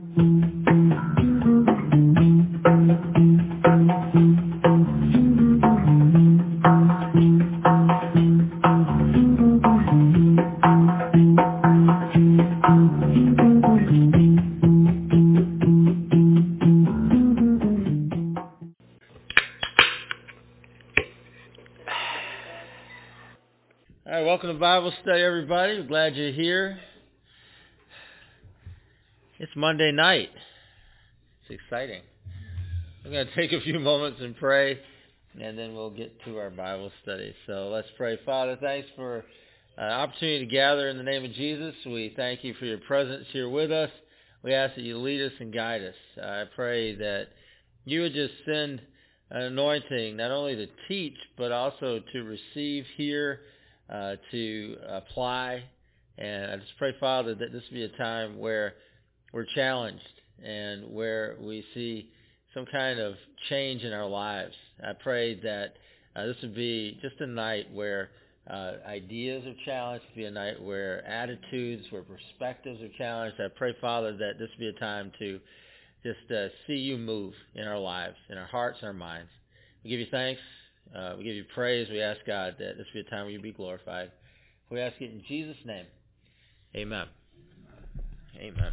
All right, welcome to Bible study, everybody. Glad you're here. It's Monday night. It's exciting. I'm going to take a few moments and pray, and then we'll get to our Bible study. So let's pray. Father, thanks for an opportunity to gather in the name of Jesus. We thank you for your presence here with us. We ask that you lead us and guide us. I pray that you would just send an anointing not only to teach, but also to receive here uh, to apply. And I just pray, Father, that this be a time where we're challenged and where we see some kind of change in our lives. I pray that uh, this would be just a night where uh, ideas are challenged, be a night where attitudes, where perspectives are challenged. I pray, Father, that this would be a time to just uh, see you move in our lives, in our hearts in our minds. We give you thanks uh, we give you praise. We ask God that this be a time where you be glorified. We ask it in Jesus' name. Amen. Amen.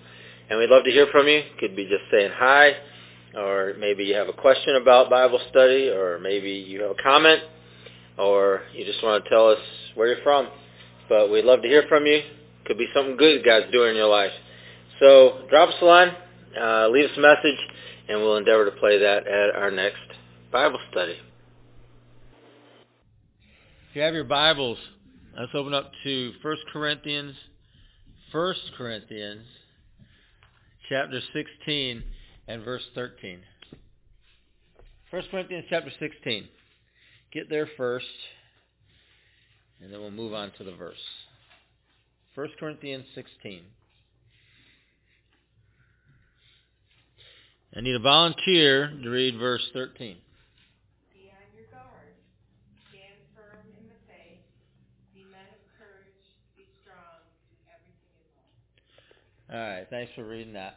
And we'd love to hear from you. Could be just saying hi, or maybe you have a question about Bible study, or maybe you have a comment, or you just want to tell us where you're from. But we'd love to hear from you. Could be something good God's doing in your life. So drop us a line, uh, leave us a message, and we'll endeavor to play that at our next Bible study. If you have your Bibles, let's open up to 1 Corinthians, 1 Corinthians, chapter 16 and verse 13. 1 Corinthians chapter 16. Get there first, and then we'll move on to the verse. 1 Corinthians 16. I need a volunteer to read verse 13. Be on your guard. Stand firm in the faith. Be men of courage. Be strong. Do everything in love. All right, thanks for reading that.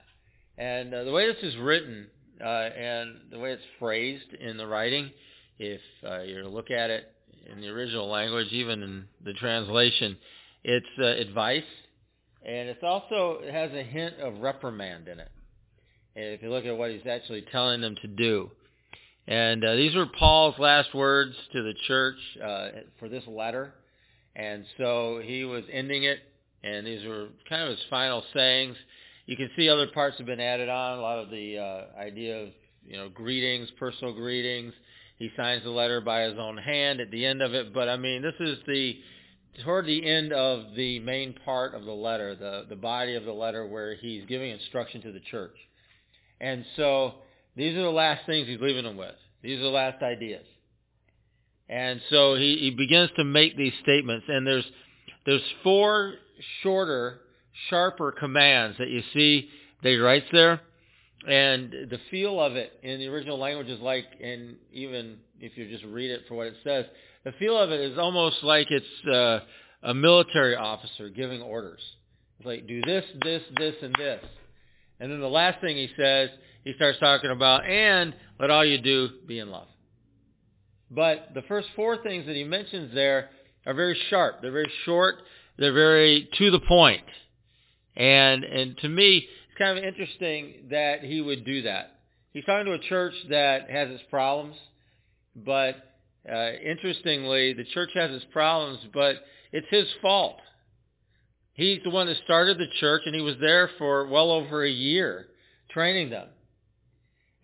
And uh, the way this is written uh, and the way it's phrased in the writing, if uh, you look at it in the original language, even in the translation, it's uh, advice, and it's also it has a hint of reprimand in it. And if you look at what he's actually telling them to do. And uh, these were Paul's last words to the church uh, for this letter. And so he was ending it, and these were kind of his final sayings. You can see other parts have been added on, a lot of the uh, idea of, you know, greetings, personal greetings. He signs the letter by his own hand at the end of it. But, I mean, this is the toward the end of the main part of the letter, the, the body of the letter where he's giving instruction to the church. And so these are the last things he's leaving them with. These are the last ideas. And so he, he begins to make these statements. And there's, there's four shorter, sharper commands that you see that he writes there. And the feel of it in the original language is like, and even if you just read it for what it says, the feel of it is almost like it's uh, a military officer giving orders. It's like, do this, this, this, and this. And then the last thing he says, he starts talking about, and let all you do be in love. But the first four things that he mentions there are very sharp. They're very short. They're very to the point. And, and to me, it's kind of interesting that he would do that. He's talking to a church that has its problems, but uh, interestingly, the church has its problems, but it's his fault. He's the one that started the church, and he was there for well over a year training them.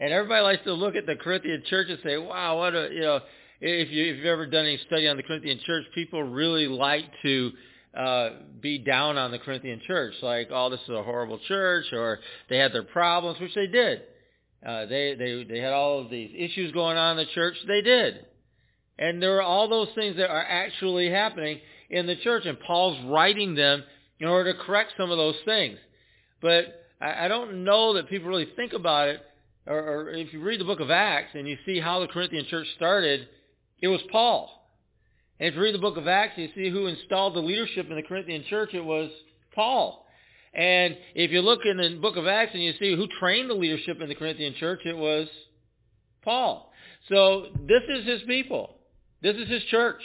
And everybody likes to look at the Corinthian church and say, wow, what a, you know, if, you, you've ever done any study on the Corinthian church, people really like to uh, be down on the Corinthian church, like, oh, this is a horrible church, or they had their problems, which they did. Uh, they, they, they had all of these issues going on in the church. They did. And there are all those things that are actually happening in the church, and Paul's writing them in order to correct some of those things. But I, I don't know that people really think about it, or, or if you read the book of Acts and you see how the Corinthian church started, it was Paul. And if you read the book of Acts, you see who installed the leadership in the Corinthian church, it was Paul. And if you look in the book of Acts and you see who trained the leadership in the Corinthian church, it was Paul. So this is his people. This is his church.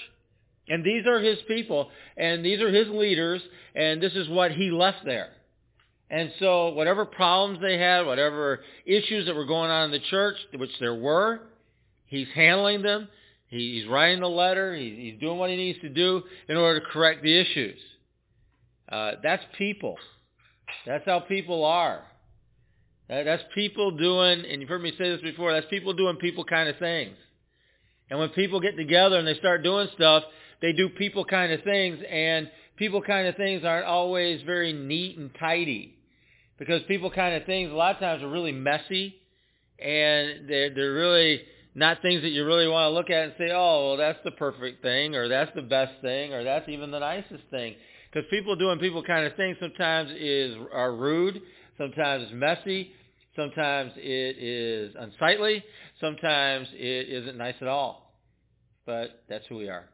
And these are his people, and these are his leaders, and this is what he left there. And so whatever problems they had, whatever issues that were going on in the church, which there were, he's handling them. He's writing the letter. He's doing what he needs to do in order to correct the issues. Uh, that's people. That's how people are. That's people doing, and you've heard me say this before, that's people doing people kind of things. And when people get together and they start doing stuff, they do people kind of things, and people kind of things aren't always very neat and tidy. Because people kind of things a lot of times are really messy, and they're, they're really not things that you really want to look at and say, oh, well, that's the perfect thing, or that's the best thing, or that's even the nicest thing. Because people doing people kind of things sometimes is are rude, sometimes it's messy, sometimes it is unsightly, sometimes it isn't nice at all. But that's who we are.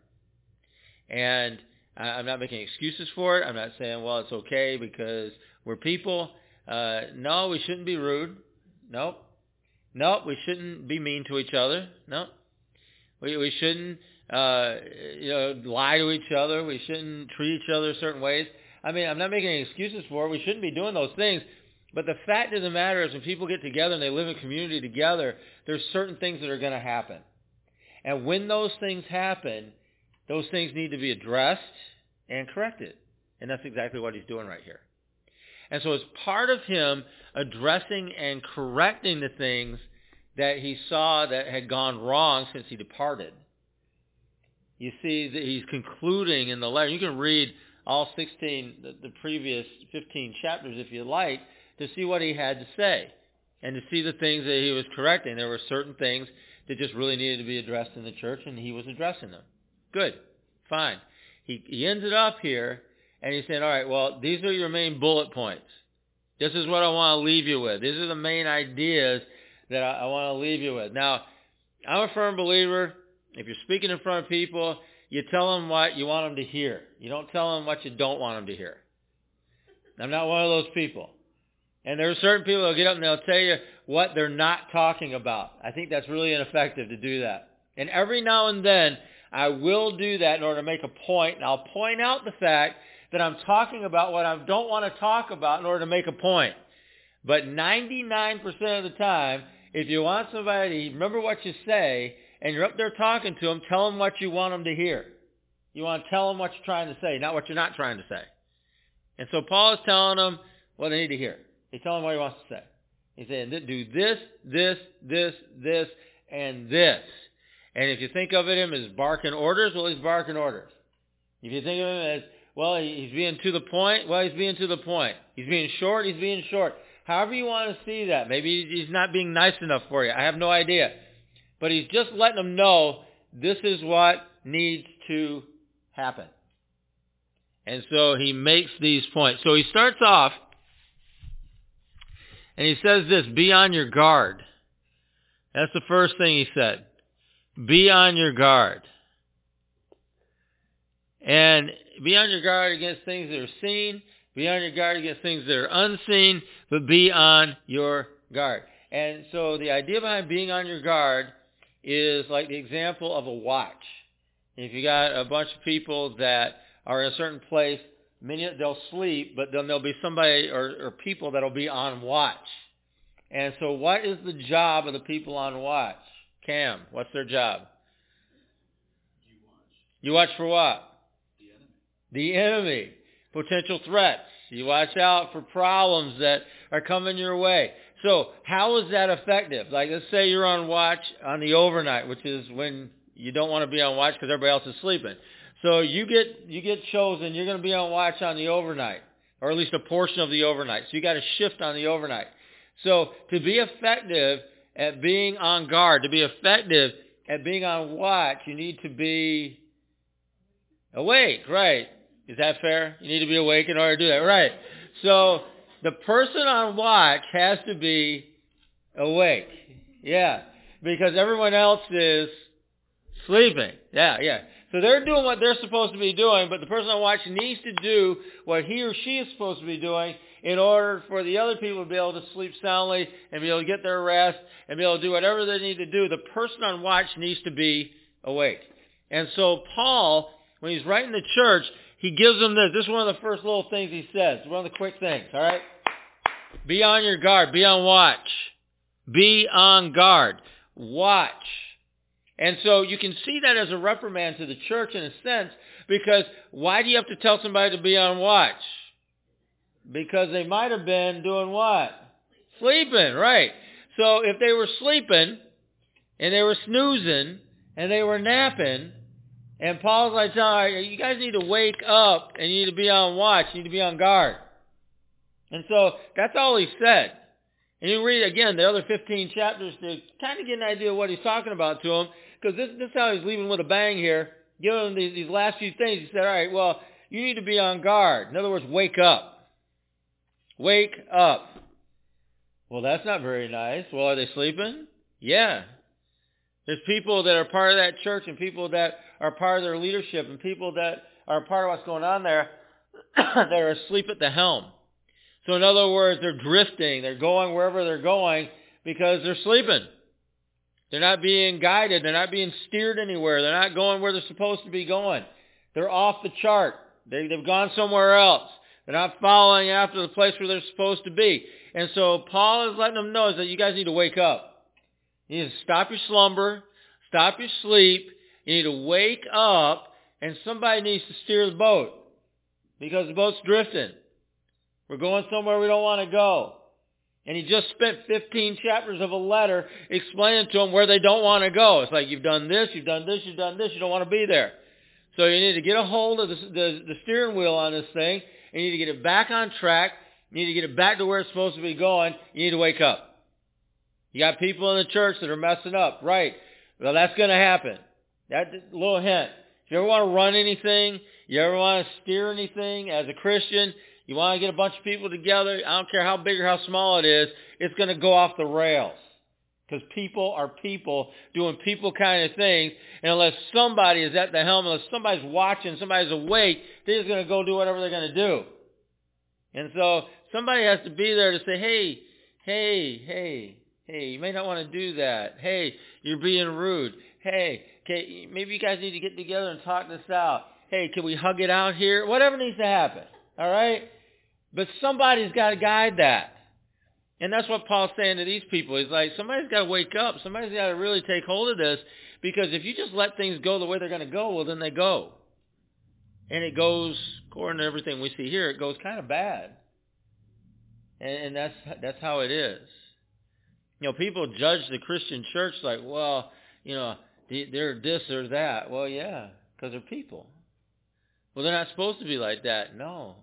And I'm not making excuses for it. I'm not saying, well, it's okay because we're people. Uh, no, we shouldn't be rude. Nope. Nope, we shouldn't be mean to each other. Nope. We, we shouldn't, uh, you know, lie to each other. We shouldn't treat each other certain ways. I mean, I'm not making any excuses for it. We shouldn't be doing those things. But the fact of the matter is when people get together and they live in community together, there's certain things that are going to happen. And when those things happen, those things need to be addressed and corrected. And that's exactly what he's doing right here. And so as part of him addressing and correcting the things that he saw that had gone wrong since he departed, you see that he's concluding in the letter. You can read all 16, the, the previous 15 chapters if you like, to see what he had to say and to see the things that he was correcting. There were certain things that just really needed to be addressed in the church, and he was addressing them. Good. Fine. He, he ends it up here, and he's saying, all right, well, these are your main bullet points. This is what I want to leave you with. These are the main ideas that I, I want to leave you with. Now, I'm a firm believer, if you're speaking in front of people, you tell them what you want them to hear. You don't tell them what you don't want them to hear. I'm not one of those people. And there are certain people who'll get up and they'll tell you what they're not talking about. I think that's really ineffective to do that. And every now and then, I will do that in order to make a point, and I'll point out the fact that I'm talking about what I don't want to talk about in order to make a point. But 99% of the time, if you want somebody remember what you say, and you're up there talking to them, tell them what you want them to hear. You want to tell them what you're trying to say, not what you're not trying to say. And so Paul is telling them what they need to hear. He's telling them what he wants to say. He's saying, do this, this, this, this, and this. And if you think of him as barking orders, well, he's barking orders. If you think of him as, well, he's being to the point, well, he's being to the point. He's being short, he's being short. However you want to see that. Maybe he's not being nice enough for you. I have no idea. But he's just letting them know this is what needs to happen. And so he makes these points. So he starts off and he says this, be on your guard. That's the first thing he said. Be on your guard. And be on your guard against things that are seen. Be on your guard against things that are unseen, but be on your guard. And so the idea behind being on your guard is like the example of a watch. If you got a bunch of people that are in a certain place, many they'll sleep, but then there'll be somebody or, or people that'll be on watch. And so what is the job of the people on watch? Cam, what's their job? You watch. You watch for what? The enemy. Potential threats. You watch out for problems that are coming your way. So how is that effective? Like let's say you're on watch on the overnight, which is when you don't want to be on watch because everybody else is sleeping. So you get you get chosen. You're going to be on watch on the overnight, or at least a portion of the overnight. So you got to shift on the overnight. So to be effective at being on guard, to be effective at being on watch, you need to be awake, right? Is that fair? You need to be awake in order to do that, right? So the person on watch has to be awake. Yeah, because everyone else is sleeping. Yeah, yeah. So they're doing what they're supposed to be doing, but the person on watch needs to do what he or she is supposed to be doing in order for the other people to be able to sleep soundly and be able to get their rest and be able to do whatever they need to do. The person on watch needs to be awake. And so Paul, when he's writing the church, he gives them this. This is one of the first little things he says. One of the quick things, all right? Be on your guard. Be on watch. Be on guard. Watch. And so you can see that as a reprimand to the church in a sense, because why do you have to tell somebody to be on watch? Because they might have been doing what? Sleeping, right. So if they were sleeping, and they were snoozing, and they were napping, and Paul's like, telling you guys need to wake up, and you need to be on watch, you need to be on guard. And so that's all he said. And you read again the other 15 chapters to kind of get an idea of what he's talking about to them because this, this is how he's leaving with a bang here. Giving them these, these last few things. He said, all right, well, you need to be on guard. In other words, wake up. Wake up. Well, that's not very nice. Well, are they sleeping? Yeah. There's people that are part of that church and people that are part of their leadership and people that are part of what's going on there that are asleep at the helm. So in other words, they're drifting. They're going wherever they're going because they're sleeping. They're not being guided. They're not being steered anywhere. They're not going where they're supposed to be going. They're off the chart. They, they've gone somewhere else. They're not following after the place where they're supposed to be. And so Paul is letting them know is that you guys need to wake up. You need to stop your slumber, stop your sleep. You need to wake up, and somebody needs to steer the boat because the boat's drifting. We're going somewhere we don't want to go. And he just spent 15 chapters of a letter explaining to them where they don't want to go. It's like, you've done this, you've done this, you've done this, you don't want to be there. So you need to get a hold of the, the, the steering wheel on this thing, you need to get it back on track. You need to get it back to where it's supposed to be going. You need to wake up. You got people in the church that are messing up. Right. Well, that's going to happen. That little hint. If you ever want to run anything, you ever want to steer anything as a Christian, you want to get a bunch of people together, I don't care how big or how small it is, it's going to go off the rails. Because people are people doing people kind of things. And unless somebody is at the helm, unless somebody's watching, somebody's awake, they're just going to go do whatever they're going to do. And so somebody has to be there to say, hey, hey, hey, hey, you may not want to do that. Hey, you're being rude. Hey, okay, maybe you guys need to get together and talk this out. Hey, can we hug it out here? Whatever needs to happen. All right? But somebody's got to guide that. And that's what Paul's saying to these people. He's like, somebody's got to wake up. Somebody's got to really take hold of this. Because if you just let things go the way they're going to go, well, then they go. And it goes, according to everything we see here, it goes kind of bad. And, and that's that's how it is. You know, people judge the Christian church like, well, you know, they're this or that. Well, yeah, because they're people. Well, they're not supposed to be like that. No.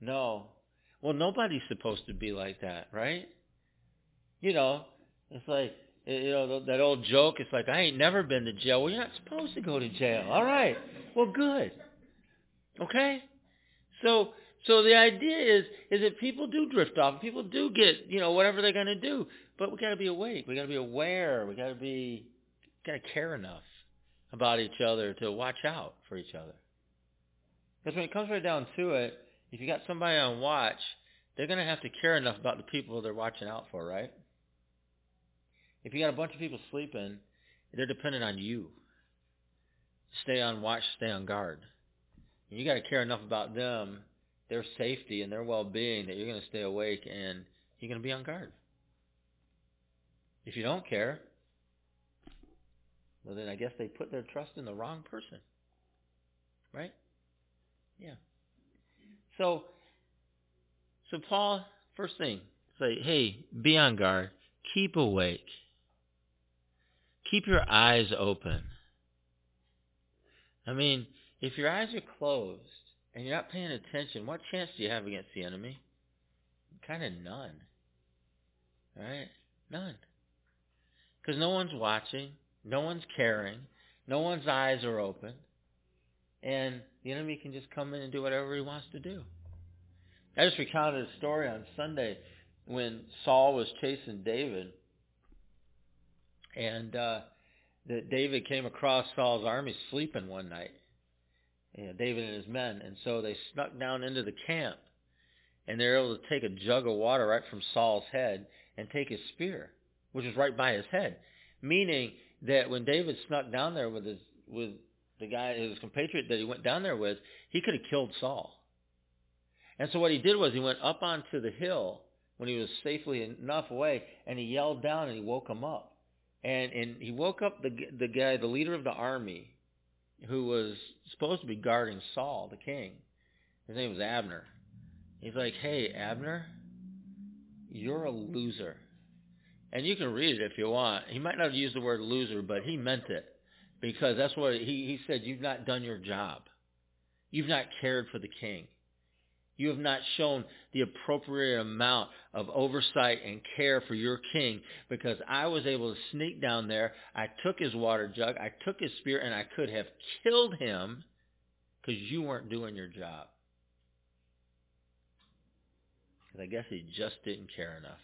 No. Well, nobody's supposed to be like that, right? You know, it's like, you know, that old joke, it's like, I ain't never been to jail. Well, you're not supposed to go to jail. All right. Well, good. Okay? So, so the idea is, is that people do drift off. People do get, you know, whatever they're going to do. But we got to be awake. We got to be aware. We got to be, got to care enough about each other to watch out for each other. Because when it comes right down to it, if you got somebody on watch, they're to have to care enough about the people they're watching out for, right? If you got a bunch of people sleeping, they're dependent on you. Stay on watch, stay on guard. And you got to care enough about them, their safety and their well-being that you're going to stay awake and you're going to be on guard. If you don't care, well then I guess they put their trust in the wrong person. Right? Yeah. So, so Paul, first thing, say, hey, be on guard. Keep awake. Keep your eyes open. I mean, if your eyes are closed and you're not paying attention, what chance do you have against the enemy? Kind of none. Right? None. Because no one's watching, no one's caring, no one's eyes are open, and the enemy can just come in and do whatever he wants to do. I just recounted a story on Sunday when Saul was chasing David, and uh, that David came across Saul's army sleeping one night, you know, David and his men, and so they snuck down into the camp, and they were able to take a jug of water right from Saul's head and take his spear, which was right by his head, meaning that when David snuck down there with his with the guy, his compatriot that he went down there with, he could have killed Saul. And so what he did was he went up onto the hill when he was safely enough away, and he yelled down and he woke him up. And and he woke up the the guy, the leader of the army, who was supposed to be guarding Saul, the king. His name was Abner. He's like, "Hey, Abner, you're a loser." And you can read it if you want. He might not have used the word loser, but he meant it because that's what he he said. You've not done your job. You've not cared for the king. You have not shown the appropriate amount of oversight and care for your king because I was able to sneak down there. I took his water jug. I took his spear and I could have killed him because you weren't doing your job. Because I guess he just didn't care enough.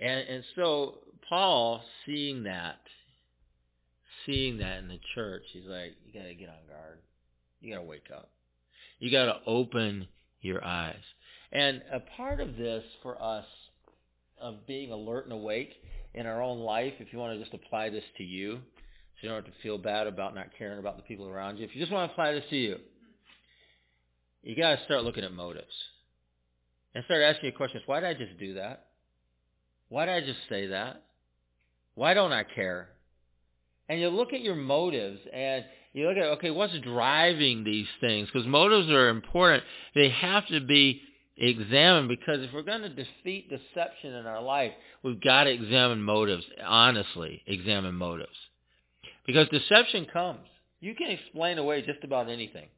And, and so Paul, seeing that, seeing that in the church, he's like, you got to get on guard. You got to wake up. You got to open your eyes. And a part of this for us of being alert and awake in our own life, if you want to just apply this to you, so you don't have to feel bad about not caring about the people around you. If you just want to apply this to you, you got to start looking at motives. And start asking your questions. Why did I just do that? Why did I just say that? Why don't I care? And you look at your motives and you look at, okay, what's driving these things? Because motives are important. They have to be examined because if we're going to defeat deception in our life, we've got to examine motives, honestly examine motives. Because deception comes. You can explain away just about anything.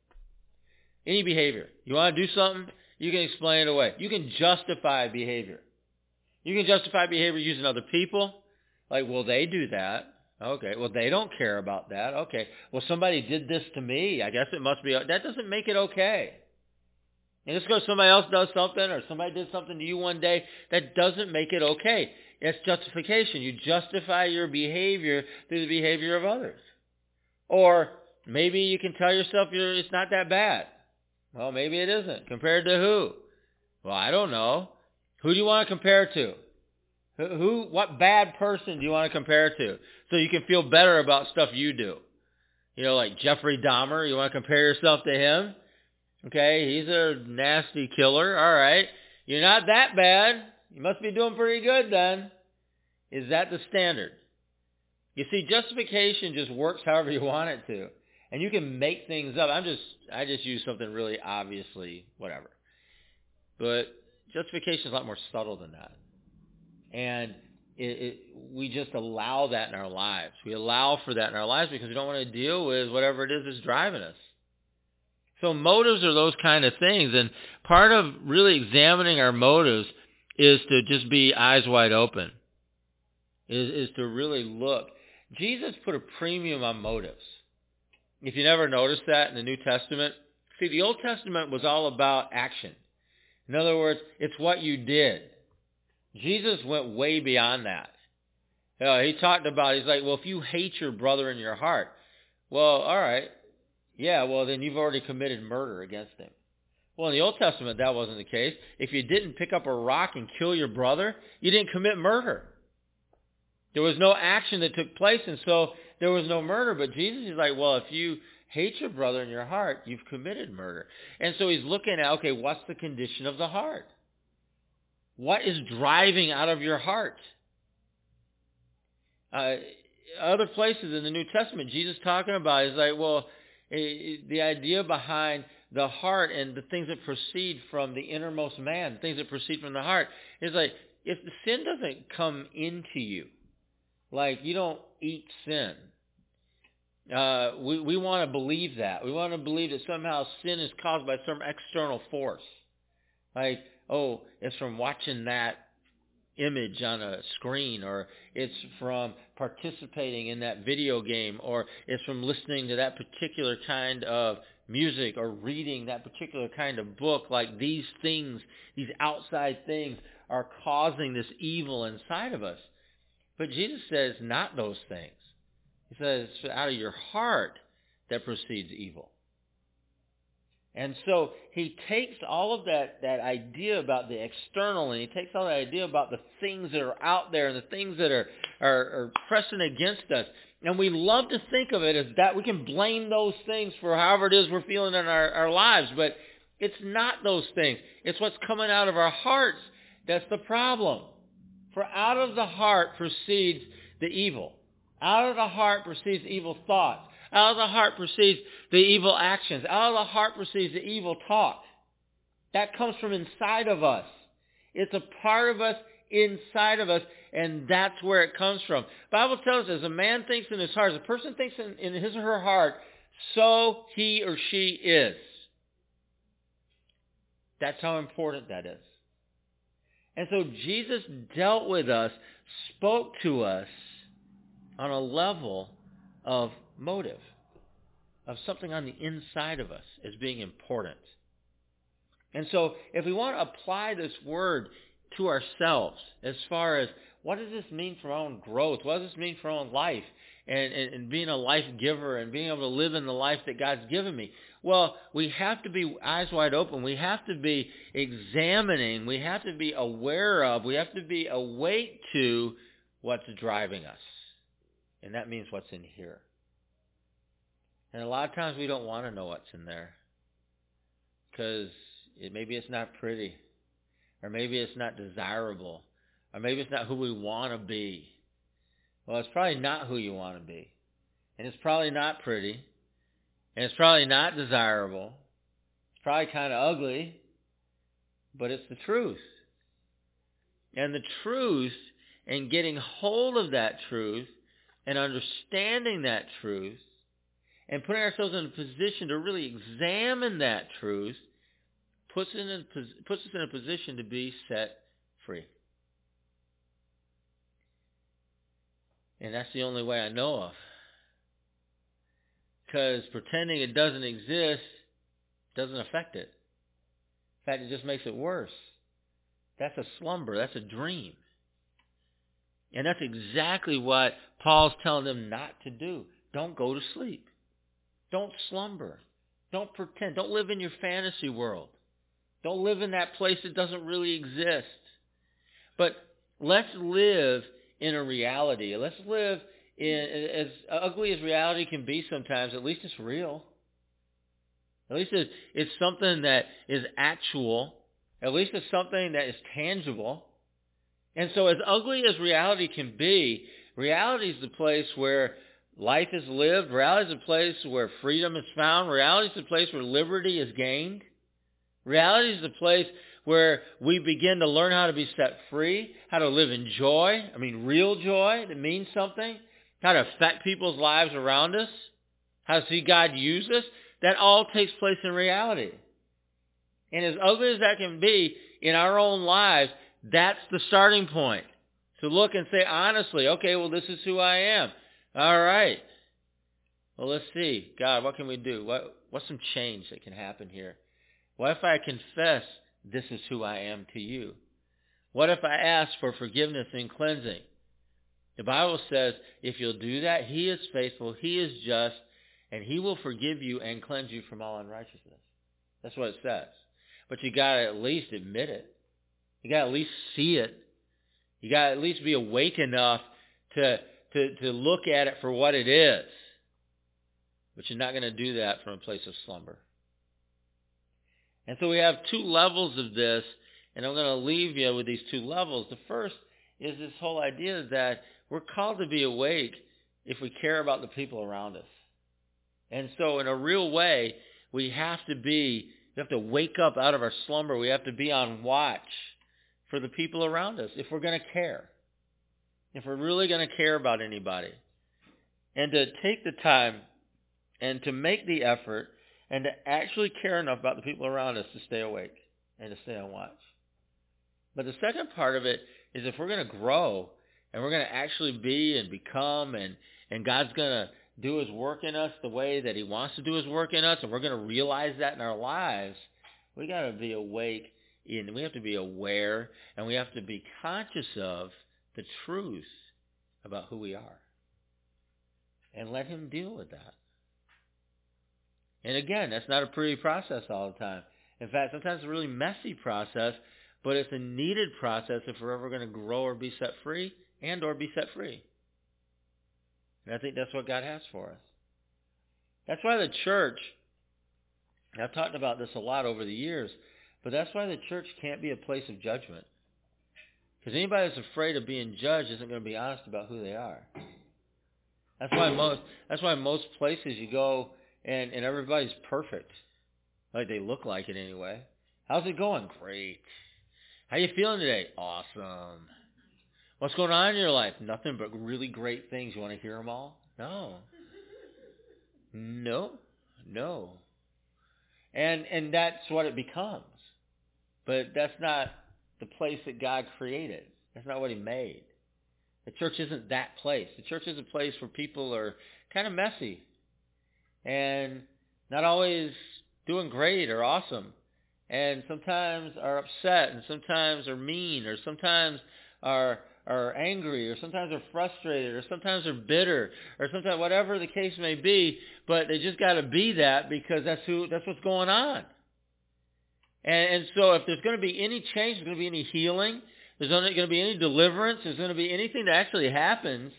Any behavior. You want to do something, you can explain it away. You can justify behavior. You can justify behavior using other people. Like, well, they do that. Okay. Well, they don't care about that. Okay. Well, somebody did this to me. I guess it must be. That doesn't make it okay. And just because somebody else does something or somebody did something to you one day, that doesn't make it okay. It's justification. You justify your behavior through the behavior of others. Or maybe you can tell yourself you're, it's not that bad. Well, maybe it isn't. Compared to who? Well, I don't know. Who do you want to compare to? Who, what bad person do you want to compare to? So you can feel better about stuff you do. You know, like Jeffrey Dahmer, you want to compare yourself to him? Okay, he's a nasty killer. All right. You're not that bad. You must be doing pretty good then. Is that the standard? You see, justification just works however you want it to. And you can make things up. I'm just, I just use something really obviously, whatever. But justification is a lot more subtle than that. And it, it, we just allow that in our lives. We allow for that in our lives because we don't want to deal with whatever it is that's driving us. So motives are those kind of things. And part of really examining our motives is to just be eyes wide open, is, is to really look. Jesus put a premium on motives. If you never noticed that in the New Testament, see, the Old Testament was all about action. In other words, it's what you did. Jesus went way beyond that. Know, he talked about, he's like, well, if you hate your brother in your heart, well, all right. Yeah, well, then you've already committed murder against him. Well, in the Old Testament, that wasn't the case. If you didn't pick up a rock and kill your brother, you didn't commit murder. There was no action that took place, and so there was no murder. But Jesus is like, well, if you hate your brother in your heart, you've committed murder. And so he's looking at, okay, what's the condition of the heart? What is driving out of your heart? Uh, other places in the New Testament, Jesus talking about is like, well, the idea behind the heart and the things that proceed from the innermost man, things that proceed from the heart, is like if the sin doesn't come into you, like you don't eat sin, uh, we, we want to believe that. We want to believe that somehow sin is caused by some external force. Like, oh, it's from watching that image on a screen, or it's from participating in that video game, or it's from listening to that particular kind of music, or reading that particular kind of book. Like these things, these outside things are causing this evil inside of us. But Jesus says not those things. He says out of your heart that proceeds evil. And so he takes all of that, that idea about the external and he takes all that idea about the things that are out there and the things that are, are, are pressing against us. And we love to think of it as that we can blame those things for however it is we're feeling in our, our lives. But it's not those things. It's what's coming out of our hearts that's the problem. For out of the heart proceeds the evil. Out of the heart proceeds evil thoughts. Out of the heart proceeds the evil actions. Out of the heart proceeds the evil talk. That comes from inside of us. It's a part of us inside of us, and that's where it comes from. Bible tells us, as a man thinks in his heart, as a person thinks in, in his or her heart, so he or she is. That's how important that is. And so Jesus dealt with us, spoke to us on a level of motive, of something on the inside of us as being important. And so if we want to apply this word to ourselves as far as what does this mean for our own growth? What does this mean for our own life? And, and, and being a life giver and being able to live in the life that God's given me. Well, we have to be eyes wide open. We have to be examining. We have to be aware of. We have to be awake to what's driving us. And that means what's in here. And a lot of times we don't want to know what's in there because it, maybe it's not pretty, or maybe it's not desirable, or maybe it's not who we want to be. Well, it's probably not who you want to be, and it's probably not pretty, and it's probably not desirable. It's probably kind of ugly, but it's the truth. And the truth and getting hold of that truth and understanding that truth and putting ourselves in a position to really examine that truth puts, in a, puts us in a position to be set free. And that's the only way I know of. Because pretending it doesn't exist doesn't affect it. In fact, it just makes it worse. That's a slumber. That's a dream. And that's exactly what Paul's telling them not to do. Don't go to sleep. Don't slumber. Don't pretend. Don't live in your fantasy world. Don't live in that place that doesn't really exist. But let's live in a reality. Let's live in, as ugly as reality can be sometimes, at least it's real. At least it's, it's something that is actual. At least it's something that is tangible. And so as ugly as reality can be, reality is the place where life is lived. Reality is a place where freedom is found. Reality is the place where liberty is gained. Reality is the place where we begin to learn how to be set free, how to live in joy, I mean real joy that means something, how to affect people's lives around us, how to see God use us. That all takes place in reality. And as ugly as that can be in our own lives, that's the starting point. To look and say honestly, okay, well this is who I am. All right. Well, let's see. God, what can we do? What, what's some change that can happen here? What if I confess this is who I am to you? What if I ask for forgiveness and cleansing? The Bible says if you'll do that, he is faithful, he is just, and he will forgive you and cleanse you from all unrighteousness. That's what it says. But you got to at least admit it. You got to at least see it. You got to at least be awake enough to to, to look at it for what it is. But you're not going to do that from a place of slumber. And so we have two levels of this, and I'm going to leave you with these two levels. The first is this whole idea that we're called to be awake if we care about the people around us. And so in a real way, we have to be, we have to wake up out of our slumber. We have to be on watch for the people around us if we're going to care if we're really going to care about anybody, and to take the time and to make the effort and to actually care enough about the people around us to stay awake and to stay on watch. But the second part of it is if we're going to grow and we're going to actually be and become and, and God's going to do his work in us the way that he wants to do his work in us and we're going to realize that in our lives, we got to be awake and we have to be aware and we have to be conscious of the truth about who we are. And let him deal with that. And again, that's not a pretty process all the time. In fact, sometimes it's a really messy process, but it's a needed process if we're ever going to grow or be set free and or be set free. And I think that's what God has for us. That's why the church, I've talked about this a lot over the years, but that's why the church can't be a place of judgment. Because anybody that's afraid of being judged isn't going to be honest about who they are. That's why most that's why most places you go and, and everybody's perfect. Like they look like it anyway. How's it going? Great. How you feeling today? Awesome. What's going on in your life? Nothing but really great things. You want to hear them all? No. No. No. And and that's what it becomes. But that's not the place that God created. That's not what he made. The church isn't that place. The church is a place where people are kind of messy and not always doing great or awesome and sometimes are upset and sometimes are mean or sometimes are are angry or sometimes are frustrated or sometimes are bitter or sometimes whatever the case may be but they just got to be that because that's who that's what's going on and, and so if there's going to be any change there's going to be any healing there's going to be any deliverance there's going to be anything that actually happens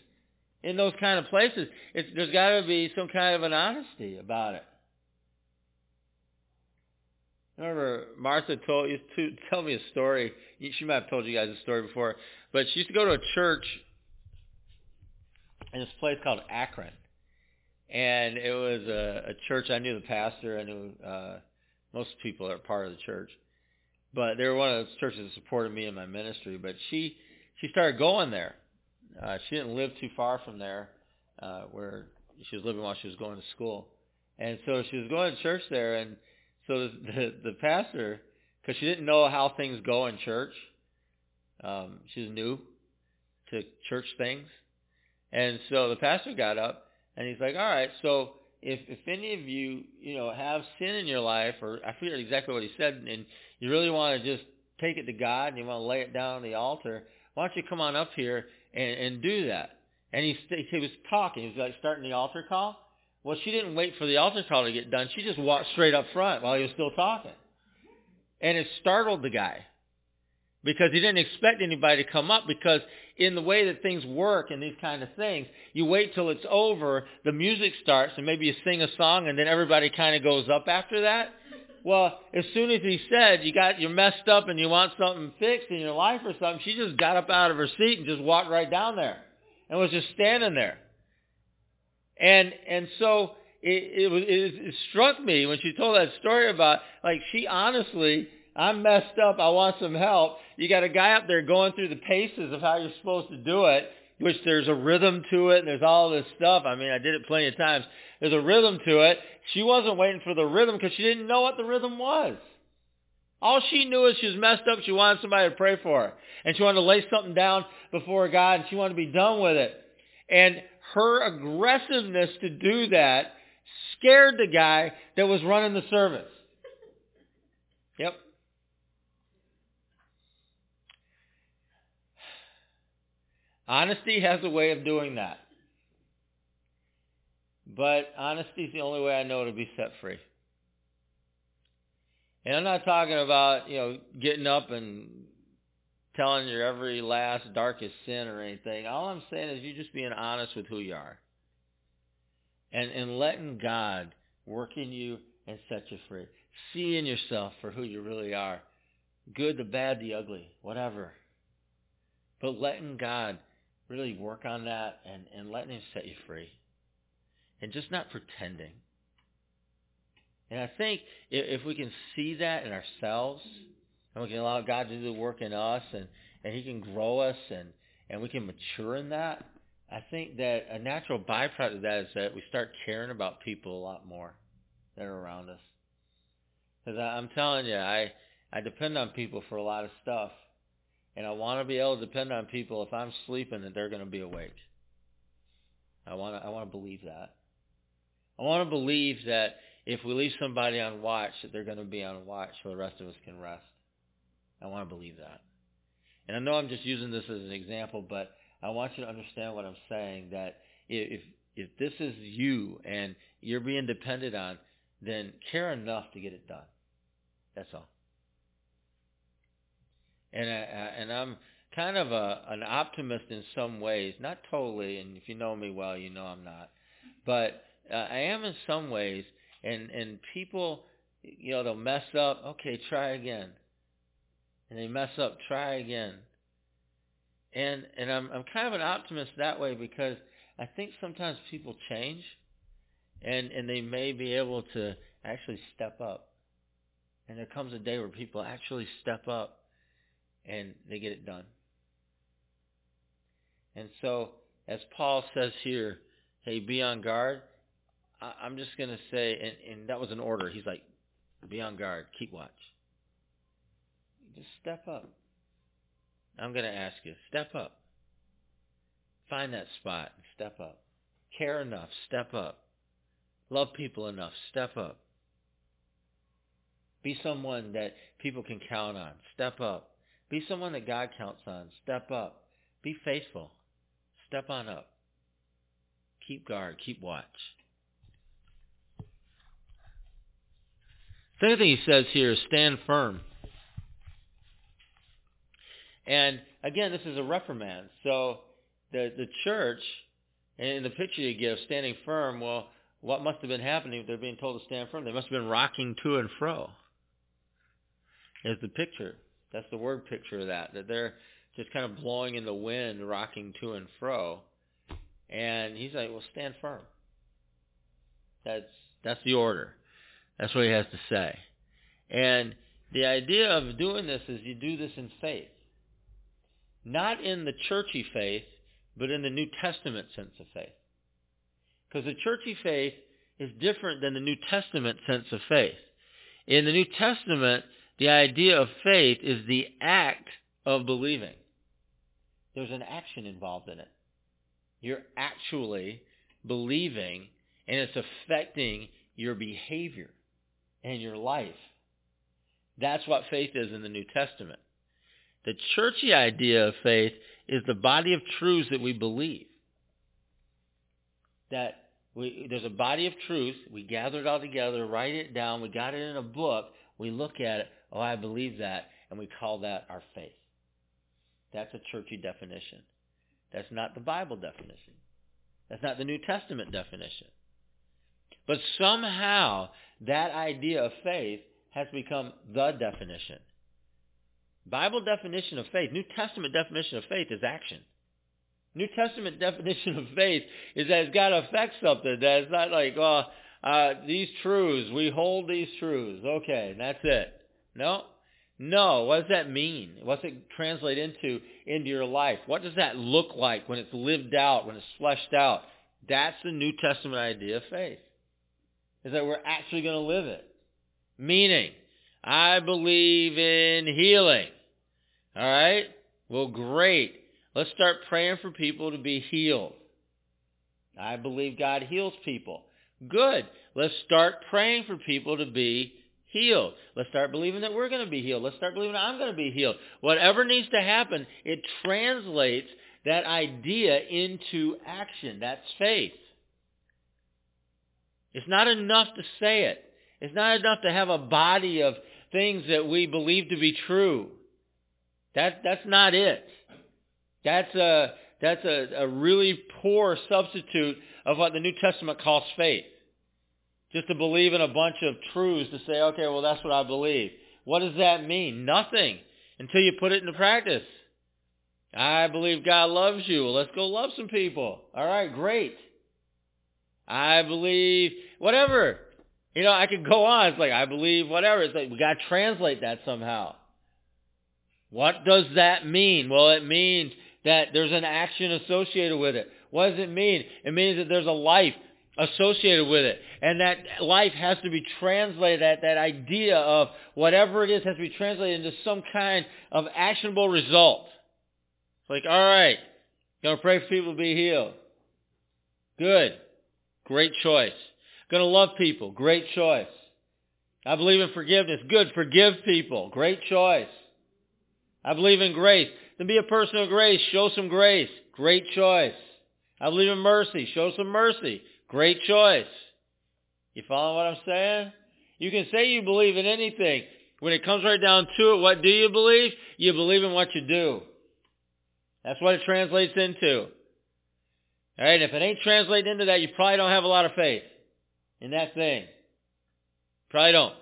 in those kind of places it's, there's got to be some kind of an honesty about it remember Martha told used to tell me a story. She might have told you guys a story before, but she used to go to a church in this place called Akron, and it was a, a church. I knew the pastor. I knew uh, most people that are part of the church, but they were one of those churches that supported me in my ministry. But she she started going there. Uh, she didn't live too far from there, uh, where she was living while she was going to school, and so she was going to church there and so the the, the pastor, because she didn't know how things go in church, um, she new to church things, and so the pastor got up and he's like, "All right, so if if any of you you know have sin in your life, or I forget exactly what he said, and you really want to just take it to God and you want to lay it down on the altar, why don't you come on up here and, and do that?" And he he was talking, he was like starting the altar call, well, she didn't wait for the altar call to get done. She just walked straight up front while he was still talking. And it startled the guy because he didn't expect anybody to come up because in the way that things work and these kind of things, you wait till it's over, the music starts, and maybe you sing a song, and then everybody kind of goes up after that. Well, as soon as he said you got you're messed up and you want something fixed in your life or something, she just got up out of her seat and just walked right down there and was just standing there. And and so it, it was it, it struck me when she told that story about like she honestly I'm messed up. I want some help. You got a guy up there going through the paces of how you're supposed to do it, which there's a rhythm to it and there's all this stuff. I mean, I did it plenty of times. There's a rhythm to it. She wasn't waiting for the rhythm because she didn't know what the rhythm was. All she knew is she was messed up. She wanted somebody to pray for her. And she wanted to lay something down before God and she wanted to be done with it. And her aggressiveness to do that scared the guy that was running the service. Yep. Honesty has a way of doing that. But honesty is the only way I know to be set free. And I'm not talking about, you know, getting up and telling your every last darkest sin or anything. All I'm saying is you just being honest with who you are. And and letting God work in you and set you free. Seeing yourself for who you really are. Good, the bad, the ugly, whatever. But letting God really work on that and, and letting him set you free. And just not pretending. And I think if, if we can see that in ourselves, and we can allow God to do the work in us and, and he can grow us and, and we can mature in that, I think that a natural byproduct of that is that we start caring about people a lot more that are around us. Because I'm telling you, I I depend on people for a lot of stuff, and I want to be able to depend on people if I'm sleeping that they're going to be awake. I want to I want to believe that. I want to believe that if we leave somebody on watch, that they're going to be on watch so the rest of us can rest. I want to believe that. And I know I'm just using this as an example, but I want you to understand what I'm saying, that if, if this is you and you're being depended on, then care enough to get it done. That's all. And I, and I'm kind of a an optimist in some ways, not totally. And if you know me well, you know I'm not. But uh, I am in some ways. And and people, you know, they'll mess up. Okay, try again. And they mess up. Try again. And and I'm I'm kind of an optimist that way because I think sometimes people change, and and they may be able to actually step up. And there comes a day where people actually step up and they get it done. And so, as Paul says here, hey, be on guard. I, I'm just going to say, and, and that was an order. He's like, be on guard, keep watch. Just step up. I'm going to ask you, step up. Find that spot and step up. Care enough, step up. Love people enough, step up. Be someone that people can count on, step up. Be someone that God counts on, step up. Be faithful, step on up. Keep guard, keep watch. The other thing he says here is stand firm. And again, this is a reprimand. So the the church, in the picture you give, standing firm, well, what must have been happening if they're being told to stand firm? They must have been rocking to and fro. Is the picture. That's the word picture of that. That they're just kind of blowing in the wind, rocking to and fro. And he's like, well, stand firm. That's that's the order. That's what he has to say. And the idea of doing this is you do this in faith. Not in the churchy faith, but in the New Testament sense of faith. Because the churchy faith is different than the New Testament sense of faith. In the New Testament, the idea of faith is the act of believing. There's an action involved in it. You're actually believing and it's affecting your behavior and your life. That's what faith is in the New Testament. The churchy idea of faith is the body of truths that we believe. That we, there's a body of truth. We gather it all together, write it down. We got it in a book. We look at it. Oh, I believe that. And we call that our faith. That's a churchy definition. That's not the Bible definition. That's not the New Testament definition. But somehow that idea of faith has become the definition. Bible definition of faith, New Testament definition of faith is action. New Testament definition of faith is that it's got to affect something. That it's not like, oh, uh, these truths, we hold these truths. Okay, that's it. No. No. What does that mean? What's it translate into into your life? What does that look like when it's lived out, when it's fleshed out? That's the New Testament idea of faith. Is that we're actually going to live it. Meaning, I believe in healing. All right? Well, great. Let's start praying for people to be healed. I believe God heals people. Good. Let's start praying for people to be healed. Let's start believing that we're going to be healed. Let's start believing I'm going to be healed. Whatever needs to happen, it translates that idea into action. That's faith. It's not enough to say it. It's not enough to have a body of things that we believe to be true. That that's not it. That's a that's a, a really poor substitute of what the New Testament calls faith. Just to believe in a bunch of truths to say, okay, well that's what I believe. What does that mean? Nothing until you put it into practice. I believe God loves you. Well, let's go love some people. All right, great. I believe whatever. You know, I could go on. It's like I believe whatever. It's like we got to translate that somehow. What does that mean? Well, it means that there's an action associated with it. What does it mean? It means that there's a life associated with it. And that life has to be translated, that, that idea of whatever it is has to be translated into some kind of actionable result. It's like, all right, going to pray for people to be healed. Good. Great choice. Going to love people. Great choice. I believe in forgiveness. Good. Forgive people. Great choice. I believe in grace. Then be a person of grace. Show some grace. Great choice. I believe in mercy. Show some mercy. Great choice. You follow what I'm saying? You can say you believe in anything. When it comes right down to it, what do you believe? You believe in what you do. That's what it translates into. All right, if it ain't translated into that, you probably don't have a lot of faith in that thing. Probably don't.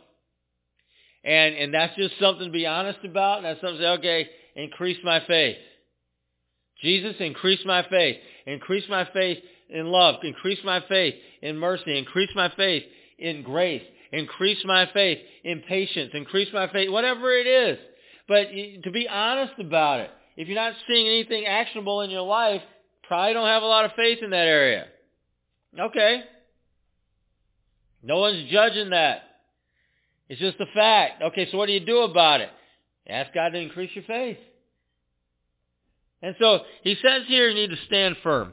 And and that's just something to be honest about. That's something to say, okay, increase my faith. Jesus, increase my faith. Increase my faith in love. Increase my faith in mercy. Increase my faith in grace. Increase my faith in patience. Increase my faith, whatever it is. But to be honest about it, if you're not seeing anything actionable in your life, probably don't have a lot of faith in that area. Okay. No one's judging that. It's just a fact. Okay, so what do you do about it? Ask God to increase your faith. And so he says here you need to stand firm.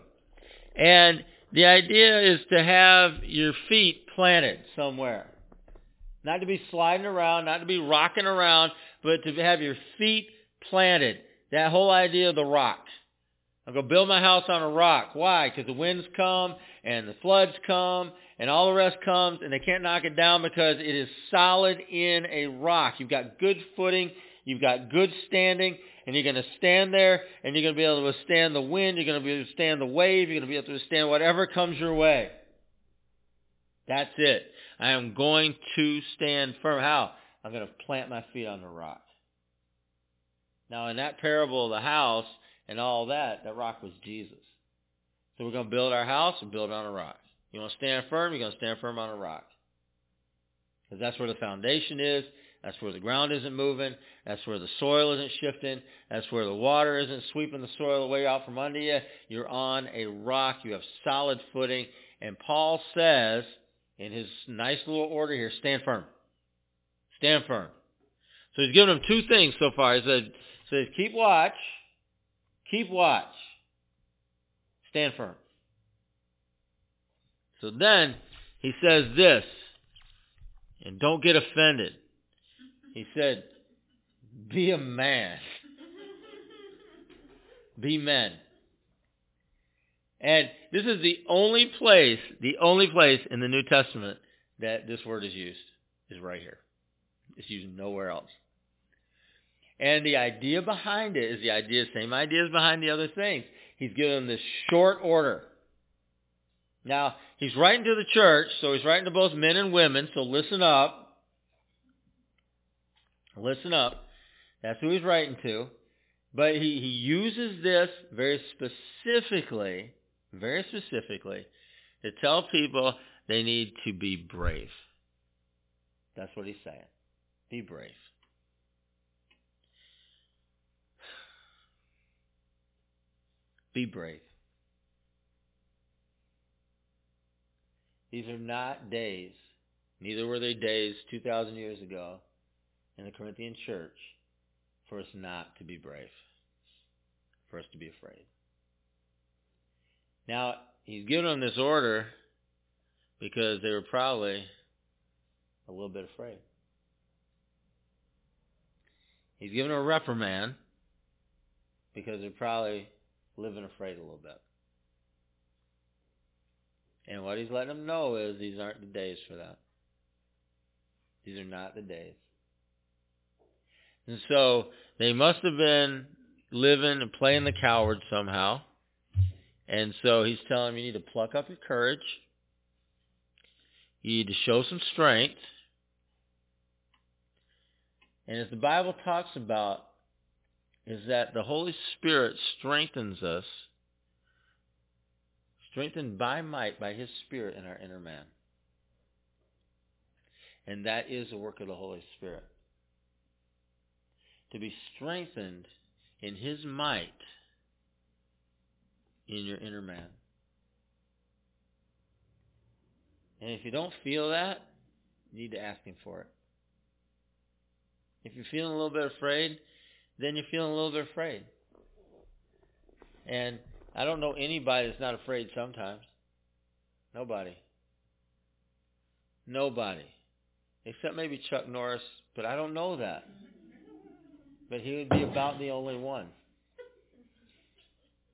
And the idea is to have your feet planted somewhere. Not to be sliding around, not to be rocking around, but to have your feet planted. That whole idea of the rock. I'm going to build my house on a rock. Why? Because the winds come and the floods come and all the rest comes and they can't knock it down because it is solid in a rock. You've got good footing. You've got good standing and you're going to stand there and you're going to be able to withstand the wind. You're going to be able to withstand the wave. You're going to be able to withstand whatever comes your way. That's it. I am going to stand firm. How? I'm going to plant my feet on the rock. Now, in that parable of the house and all that, that rock was Jesus. So we're going to build our house and build it on a rock. You want to stand firm? You're going to stand firm on a rock. Because that's where the foundation is. That's where the ground isn't moving. That's where the soil isn't shifting. That's where the water isn't sweeping the soil away out from under you. You're on a rock. You have solid footing. And Paul says, in his nice little order here, stand firm. Stand firm. So he's given them two things so far. He said, says, keep watch. Keep watch. Stand firm. So then he says this, and don't get offended. He said, be a man. be men. And this is the only place, the only place in the New Testament that this word is used, is right here. It's used nowhere else. And the idea behind it is the idea, same ideas behind the other things. He's given them this short order. Now, he's writing to the church, so he's writing to both men and women, so listen up. Listen up. That's who he's writing to. But he, he uses this very specifically, very specifically, to tell people they need to be brave. That's what he's saying. Be brave. Be brave. These are not days, neither were they days 2,000 years ago in the Corinthian church for us not to be brave, for us to be afraid. Now, he's given them this order because they were probably a little bit afraid. He's given them a reprimand because they're probably living afraid a little bit. And what he's letting them know is these aren't the days for that. These are not the days. And so they must have been living and playing the coward somehow. And so he's telling them you need to pluck up your courage. You need to show some strength. And as the Bible talks about, is that the Holy Spirit strengthens us, strengthened by might by his Spirit in our inner man. And that is the work of the Holy Spirit to be strengthened in his might in your inner man. And if you don't feel that, you need to ask him for it. If you're feeling a little bit afraid, then you're feeling a little bit afraid. And I don't know anybody that's not afraid sometimes. Nobody. Nobody. Except maybe Chuck Norris, but I don't know that. But he would be about the only one.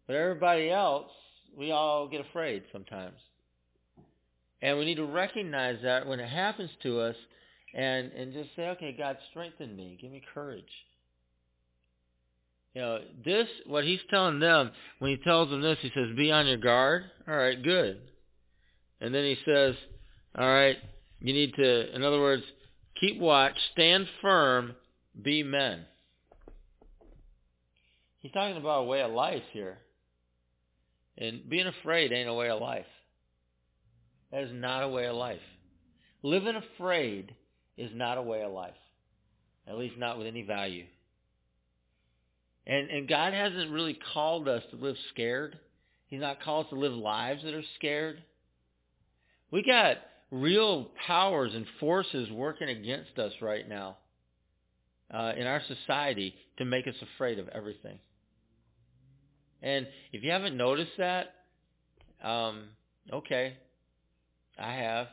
But everybody else, we all get afraid sometimes. And we need to recognize that when it happens to us and, and just say, okay, God, strengthen me. Give me courage. You know, this, what he's telling them, when he tells them this, he says, be on your guard. All right, good. And then he says, all right, you need to, in other words, keep watch, stand firm, be men. He's talking about a way of life here. And being afraid ain't a way of life. That is not a way of life. Living afraid is not a way of life. At least not with any value. And and God hasn't really called us to live scared. He's not called us to live lives that are scared. We got real powers and forces working against us right now uh, in our society to make us afraid of everything. And if you haven't noticed that, um, okay, I have.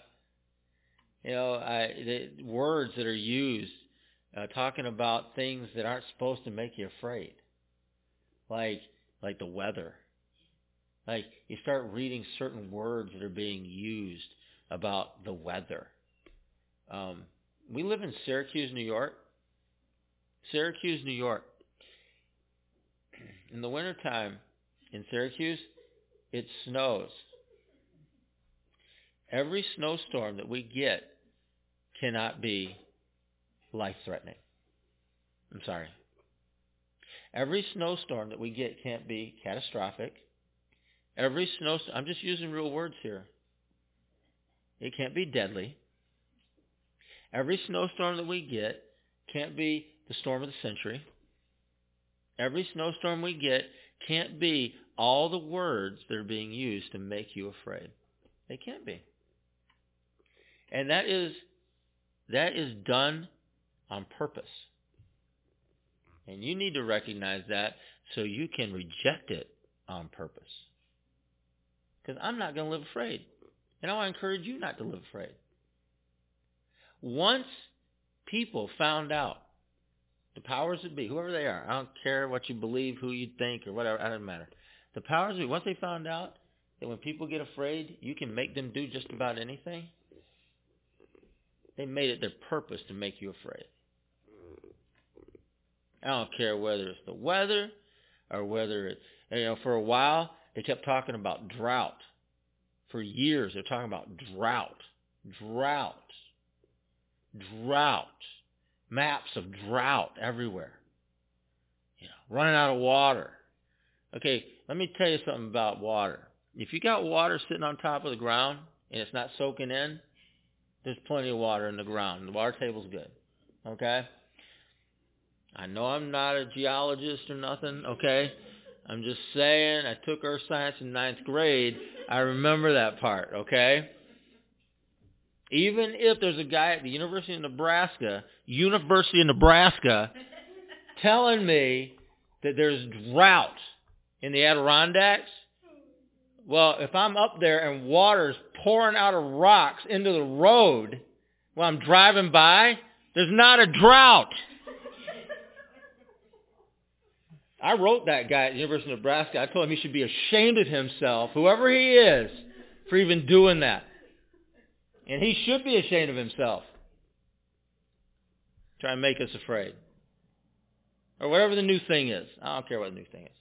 You know, I, the words that are used uh, talking about things that aren't supposed to make you afraid, like like the weather. Like you start reading certain words that are being used about the weather. Um, we live in Syracuse, New York. Syracuse, New York. In the wintertime in Syracuse, it snows. Every snowstorm that we get cannot be life-threatening. I'm sorry. Every snowstorm that we get can't be catastrophic. Every snowstorm, I'm just using real words here. It can't be deadly. Every snowstorm that we get can't be the storm of the century. Every snowstorm we get can't be all the words that are being used to make you afraid. They can't be. And that is that is done on purpose. And you need to recognize that so you can reject it on purpose. Because I'm not going to live afraid. And I want to encourage you not to live afraid. Once people found out, the powers that be, whoever they are, I don't care what you believe, who you think, or whatever, it doesn't matter. The powers that be, once they found out that when people get afraid, you can make them do just about anything, they made it their purpose to make you afraid. I don't care whether it's the weather or whether it's, you know, for a while they kept talking about drought. For years they're talking about drought, drought, drought, maps of drought everywhere. You know, running out of water. Okay, let me tell you something about water. If you got water sitting on top of the ground and it's not soaking in, there's plenty of water in the ground. The water table's good. Okay? I know I'm not a geologist or nothing, okay? I'm just saying I took earth science in ninth grade. I remember that part, okay? Even if there's a guy at the University of Nebraska, University of Nebraska, telling me that there's drought in the Adirondacks, well, if I'm up there and water's pouring out of rocks into the road while I'm driving by, there's not a drought. I wrote that guy at the University of Nebraska. I told him he should be ashamed of himself, whoever he is, for even doing that. And he should be ashamed of himself. Try and make us afraid. Or whatever the new thing is. I don't care what the new thing is.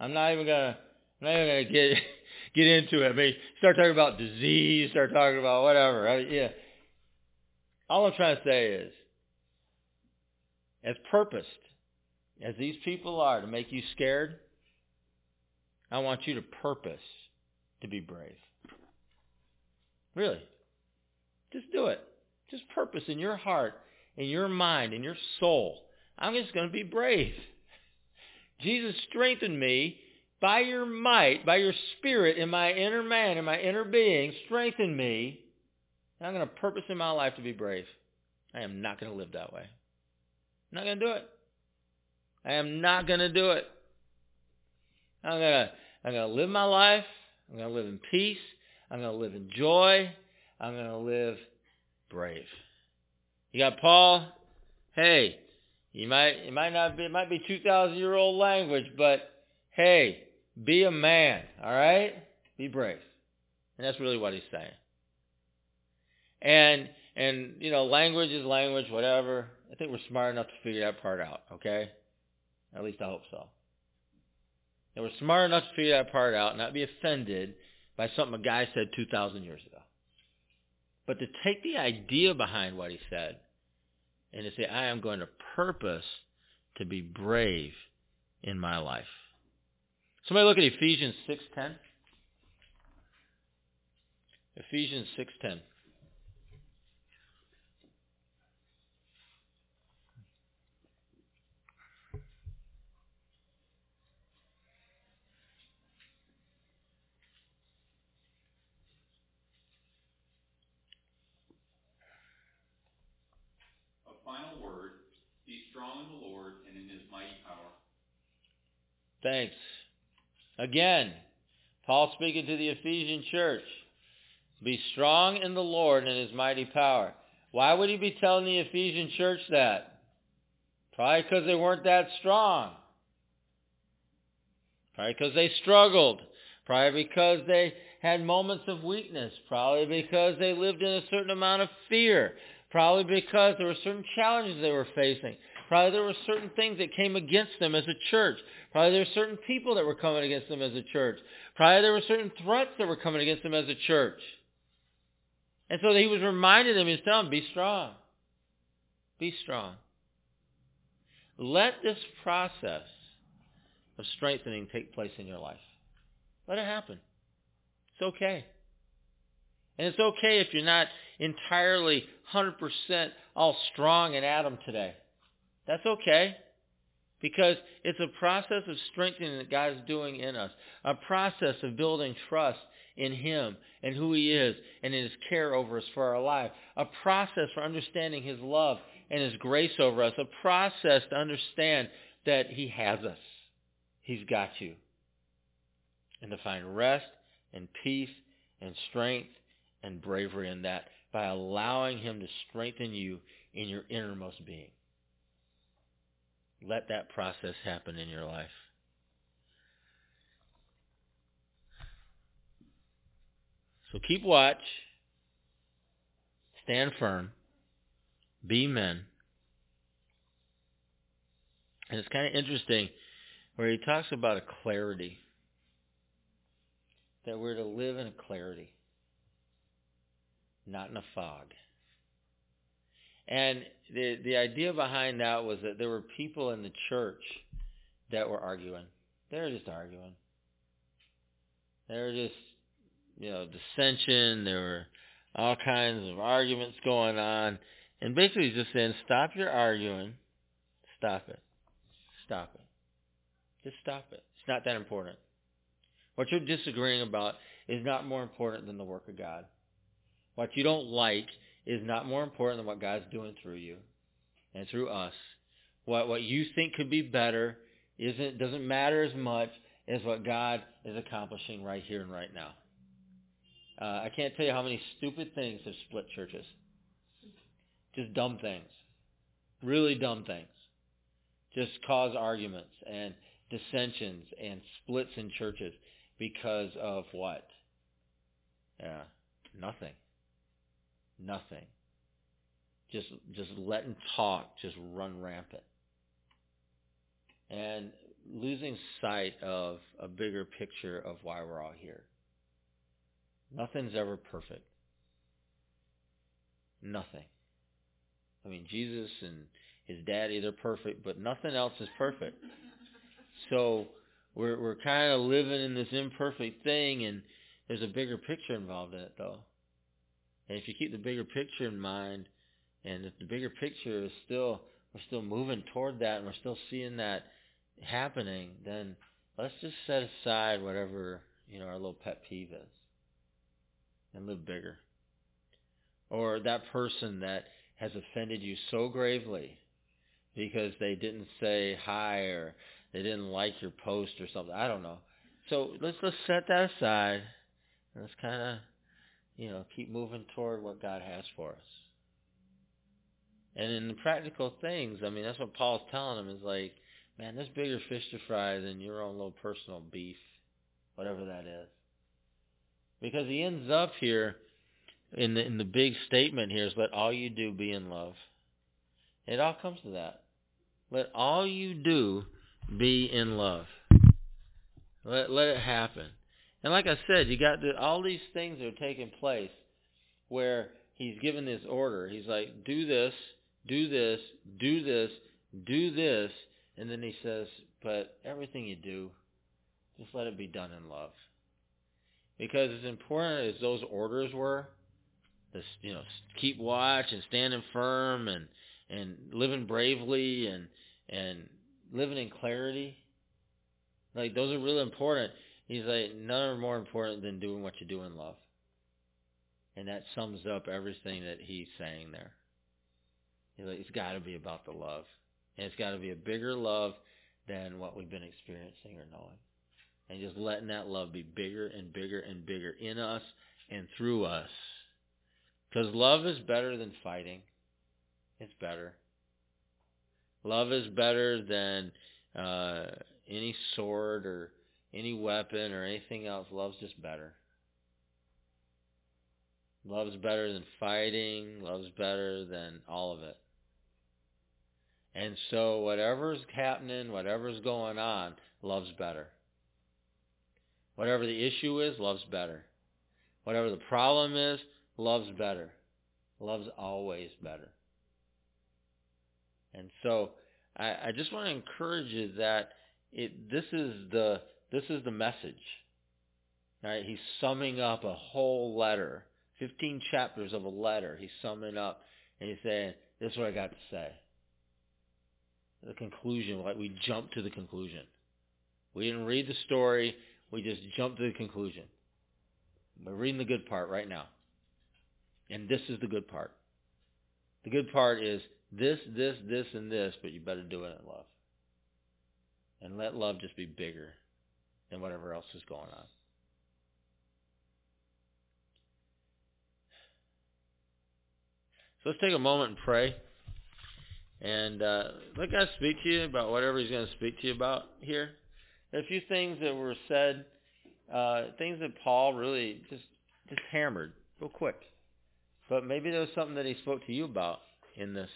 I'm not even gonna I'm not even gonna get get into it. I mean, start talking about disease, start talking about whatever. I mean, yeah. All I'm trying to say is, as purposed as these people are to make you scared, I want you to purpose to be brave. Really. Just do it. Just purpose in your heart, in your mind, in your soul. I'm just going to be brave. Jesus strengthened me by your might, by your spirit in my inner man, in my inner being. Strengthen me and I'm going to purpose in my life to be brave, I am not going to live that way. I'm not going to do it. I am not going to do it. I'm going to I'm going to live my life. I'm going to live in peace. I'm going to live in joy. I'm going to live brave. You got Paul. Hey, you might it might not be it might be 2000 year old language, but hey, be a man, all right? Be brave. And that's really what he's saying. And and you know, language is language, whatever. I think we're smart enough to figure that part out, okay? At least I hope so. And we're smart enough to figure that part out, not be offended by something a guy said 2,000 years ago. But to take the idea behind what he said and to say, I am going to purpose to be brave in my life. Somebody look at Ephesians 6.10. Ephesians 6.10. A final word, be strong in the Lord and in his mighty power. Thanks. Again, Paul speaking to the Ephesian church. Be strong in the Lord and his mighty power. Why would he be telling the Ephesian church that? Probably because they weren't that strong. Probably because they struggled. Probably because they had moments of weakness. Probably because they lived in a certain amount of fear. Probably because there were certain challenges they were facing. Probably there were certain things that came against them as a church. Probably there were certain people that were coming against them as a church. Probably there were certain threats that were coming against them as a church. And so he was reminding them, he was telling them, be strong. Be strong. Let this process of strengthening take place in your life. Let it happen. It's okay. And it's okay if you're not entirely 100% all strong in Adam today. That's okay. Because it's a process of strengthening that God is doing in us. A process of building trust in Him and who He is and in His care over us for our life. A process for understanding His love and His grace over us. A process to understand that He has us. He's got you. And to find rest and peace and strength and bravery in that by allowing Him to strengthen you in your innermost being. Let that process happen in your life. So keep watch. Stand firm. Be men. And it's kind of interesting where he talks about a clarity. That we're to live in a clarity, not in a fog. And the the idea behind that was that there were people in the church that were arguing. They were just arguing. They were just, you know, dissension. There were all kinds of arguments going on. And basically he's just saying, stop your arguing. Stop it. Stop it. Just stop it. It's not that important. What you're disagreeing about is not more important than the work of God. What you don't like is not more important than what God's doing through you and through us. What what you think could be better isn't doesn't matter as much as what God is accomplishing right here and right now. Uh, I can't tell you how many stupid things have split churches. Just dumb things. Really dumb things. Just cause arguments and dissensions and splits in churches because of what? Yeah, nothing. Nothing. Just just letting talk just run rampant. And losing sight of a bigger picture of why we're all here. Nothing's ever perfect. Nothing. I mean, Jesus and his daddy, they're perfect, but nothing else is perfect. So we're we're kind of living in this imperfect thing, and there's a bigger picture involved in it, though. And if you keep the bigger picture in mind, and if the bigger picture is still we're still moving toward that, and we're still seeing that happening, then let's just set aside whatever you know our little pet peeve is, and live bigger. or that person that has offended you so gravely because they didn't say hi or they didn't like your post or something. I don't know. So let's let's set that aside and let's kind of, you know, keep moving toward what God has for us. And in the practical things, I mean, that's what Paul's telling them is like, man, there's bigger fish to fry than your own little personal beef, whatever that is. Because he ends up here in the in the big statement here is let all you do be in love. It all comes to that. Let all you do be in love. Let let it happen. And like I said, you got the, all these things that are taking place where he's given this order. He's like, do this, do this, do this, do this, and then he says, but everything you do, just let it be done in love. Because as important as those orders were, this, you know, keep watch and standing firm and and living bravely and and living in clarity. Like those are really important. He's like none are more important than doing what you do in love. And that sums up everything that he's saying there. He's like, it's got to be about the love, and it's got to be a bigger love than what we've been experiencing or knowing. And just letting that love be bigger and bigger and bigger in us and through us. Because love is better than fighting. It's better. Love is better than uh, any sword or any weapon or anything else. Love's just better. Love's better than fighting. Love's better than all of it. And so whatever's happening, whatever's going on, love's better. Whatever the issue is, love's better. Whatever the problem is, love's better. Love's always better. And so I, I just want to encourage you that it, this is the this is the message. Right? He's summing up a whole letter, 15 chapters of a letter. He's summing up and he's saying, this is what I got to say. The conclusion, like we jump to the conclusion. We didn't read the story. We just jumped to the conclusion. We're reading the good part right now. And this is the good part. The good part is this, this, this, and this, but you better do it in love. And let love just be bigger than whatever else is going on. So let's take a moment and pray. And uh, let God speak to you about whatever he's going to speak to you about here. A few things that were said, uh, things that Paul really just just hammered real quick. But maybe there was something that he spoke to you about in this.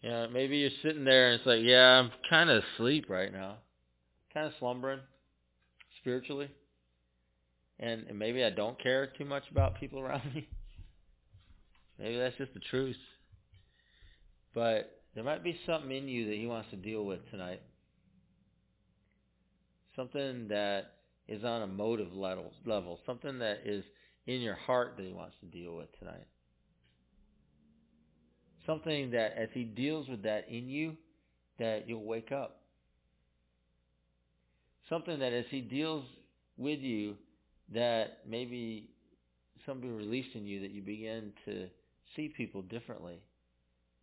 You know, maybe you're sitting there and it's like, yeah, I'm kind of asleep right now, kind of slumbering spiritually, and, and maybe I don't care too much about people around me. Maybe that's just the truth. But there might be something in you that he wants to deal with tonight. Something that is on a motive level, level, something that is in your heart that he wants to deal with tonight. Something that as he deals with that in you, that you'll wake up. Something that as he deals with you, that maybe something released in you that you begin to see people differently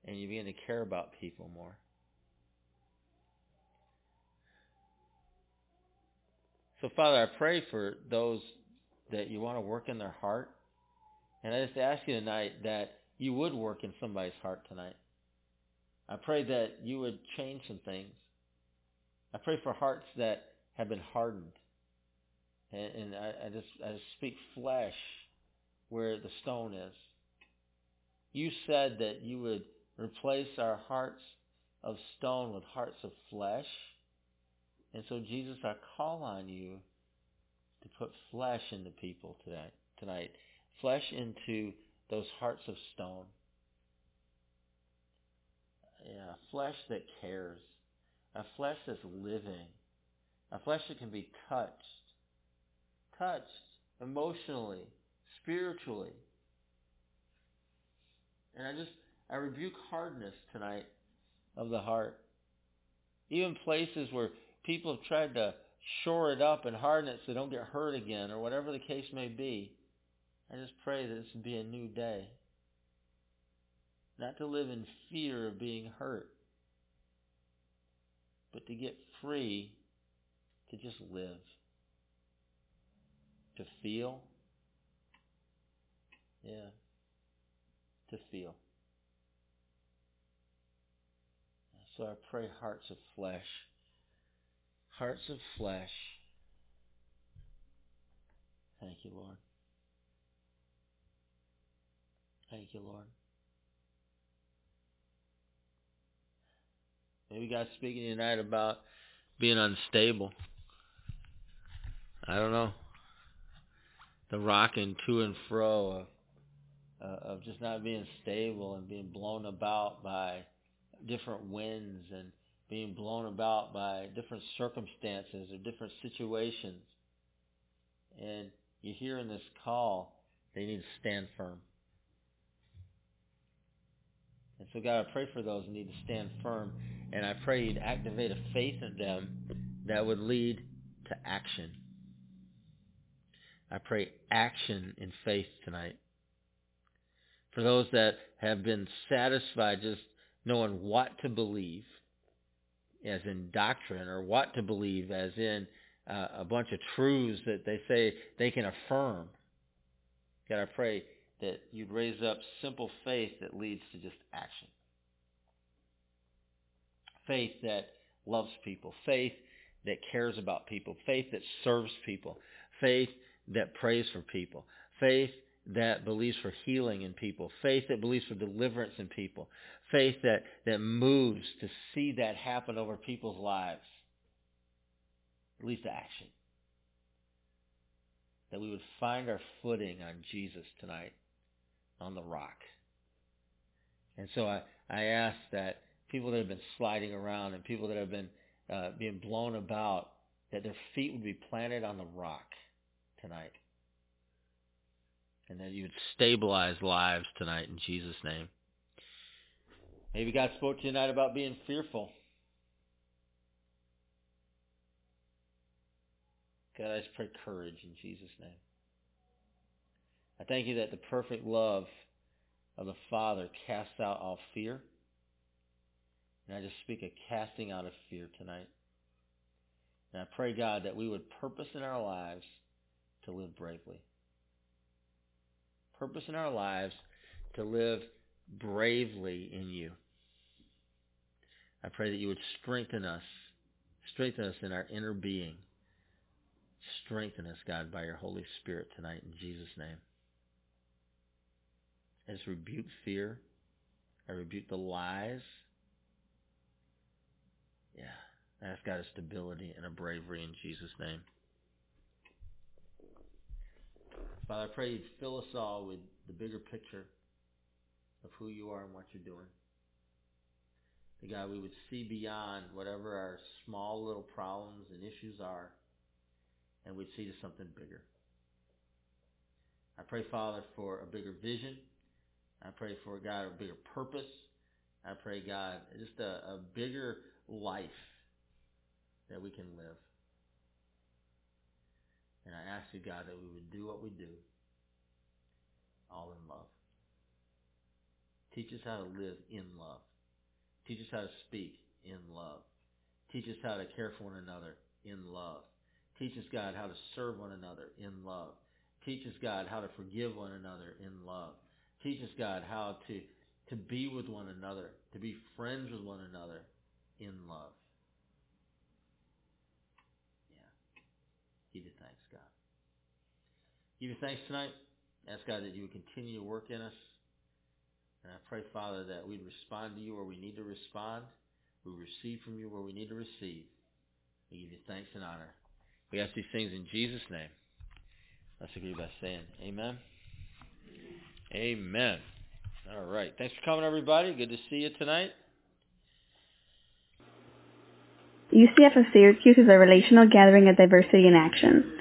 and you begin to care about people more. So Father, I pray for those that you want to work in their heart. And I just ask you tonight that you would work in somebody's heart tonight. I pray that you would change some things. I pray for hearts that have been hardened. And, and I, I, just I just speak flesh where the stone is. You said that you would replace our hearts of stone with hearts of flesh. And so Jesus, I call on you to put flesh into people today, tonight. Flesh into those hearts of stone. Yeah, flesh that cares. A flesh that's living. A flesh that can be touched. Touched emotionally, spiritually. And I just, I rebuke hardness tonight of the heart. Even places where people have tried to shore it up and harden it so they don't get hurt again or whatever the case may be. I just pray that this would be a new day. not to live in fear of being hurt, but to get free to just live, to feel, yeah, to feel. So I pray hearts of flesh, hearts of flesh. Thank you, Lord. Thank you, Lord. Maybe God's speaking tonight about being unstable. I don't know. The rocking to and fro of, uh, of just not being stable and being blown about by different winds and being blown about by different circumstances or different situations. And you hear in this call, they need to stand firm. And so God, I pray for those who need to stand firm. And I pray you'd activate a faith in them that would lead to action. I pray action in faith tonight. For those that have been satisfied just knowing what to believe, as in doctrine, or what to believe as in uh, a bunch of truths that they say they can affirm. God, I pray that you'd raise up simple faith that leads to just action. Faith that loves people. Faith that cares about people. Faith that serves people. Faith that prays for people. Faith that believes for healing in people. Faith that believes for deliverance in people. Faith that, that moves to see that happen over people's lives. Leads to action. That we would find our footing on Jesus tonight on the rock. And so I, I ask that people that have been sliding around and people that have been uh, being blown about, that their feet would be planted on the rock tonight. And that you would stabilize lives tonight in Jesus' name. Maybe God spoke to you tonight about being fearful. God, I just pray courage in Jesus' name. I thank you that the perfect love of the Father casts out all fear. And I just speak a casting out of fear tonight. And I pray, God, that we would purpose in our lives to live bravely. Purpose in our lives to live bravely in you. I pray that you would strengthen us, strengthen us in our inner being. Strengthen us, God, by your Holy Spirit tonight in Jesus' name. I just rebuke fear. I rebuke the lies. Yeah. I ask God a stability and a bravery in Jesus' name. Father, I pray you'd fill us all with the bigger picture of who you are and what you're doing. That God, we would see beyond whatever our small little problems and issues are, and we'd see to something bigger. I pray, Father, for a bigger vision I pray for, God, a bigger purpose. I pray, God, just a, a bigger life that we can live. And I ask you, God, that we would do what we do all in love. Teach us how to live in love. Teach us how to speak in love. Teach us how to care for one another in love. Teach us, God, how to serve one another in love. Teach us, God, how to forgive one another in love. Teach us, God, how to, to be with one another, to be friends with one another in love. Yeah. Give you thanks, God. Give you thanks tonight. Ask God that you would continue to work in us. And I pray, Father, that we'd respond to you where we need to respond. We receive from you where we need to receive. We give you thanks and honor. We ask these things in Jesus' name. Let's agree by saying amen. Amen. All right. Thanks for coming, everybody. Good to see you tonight. UCF of Syracuse is a relational gathering of diversity in action.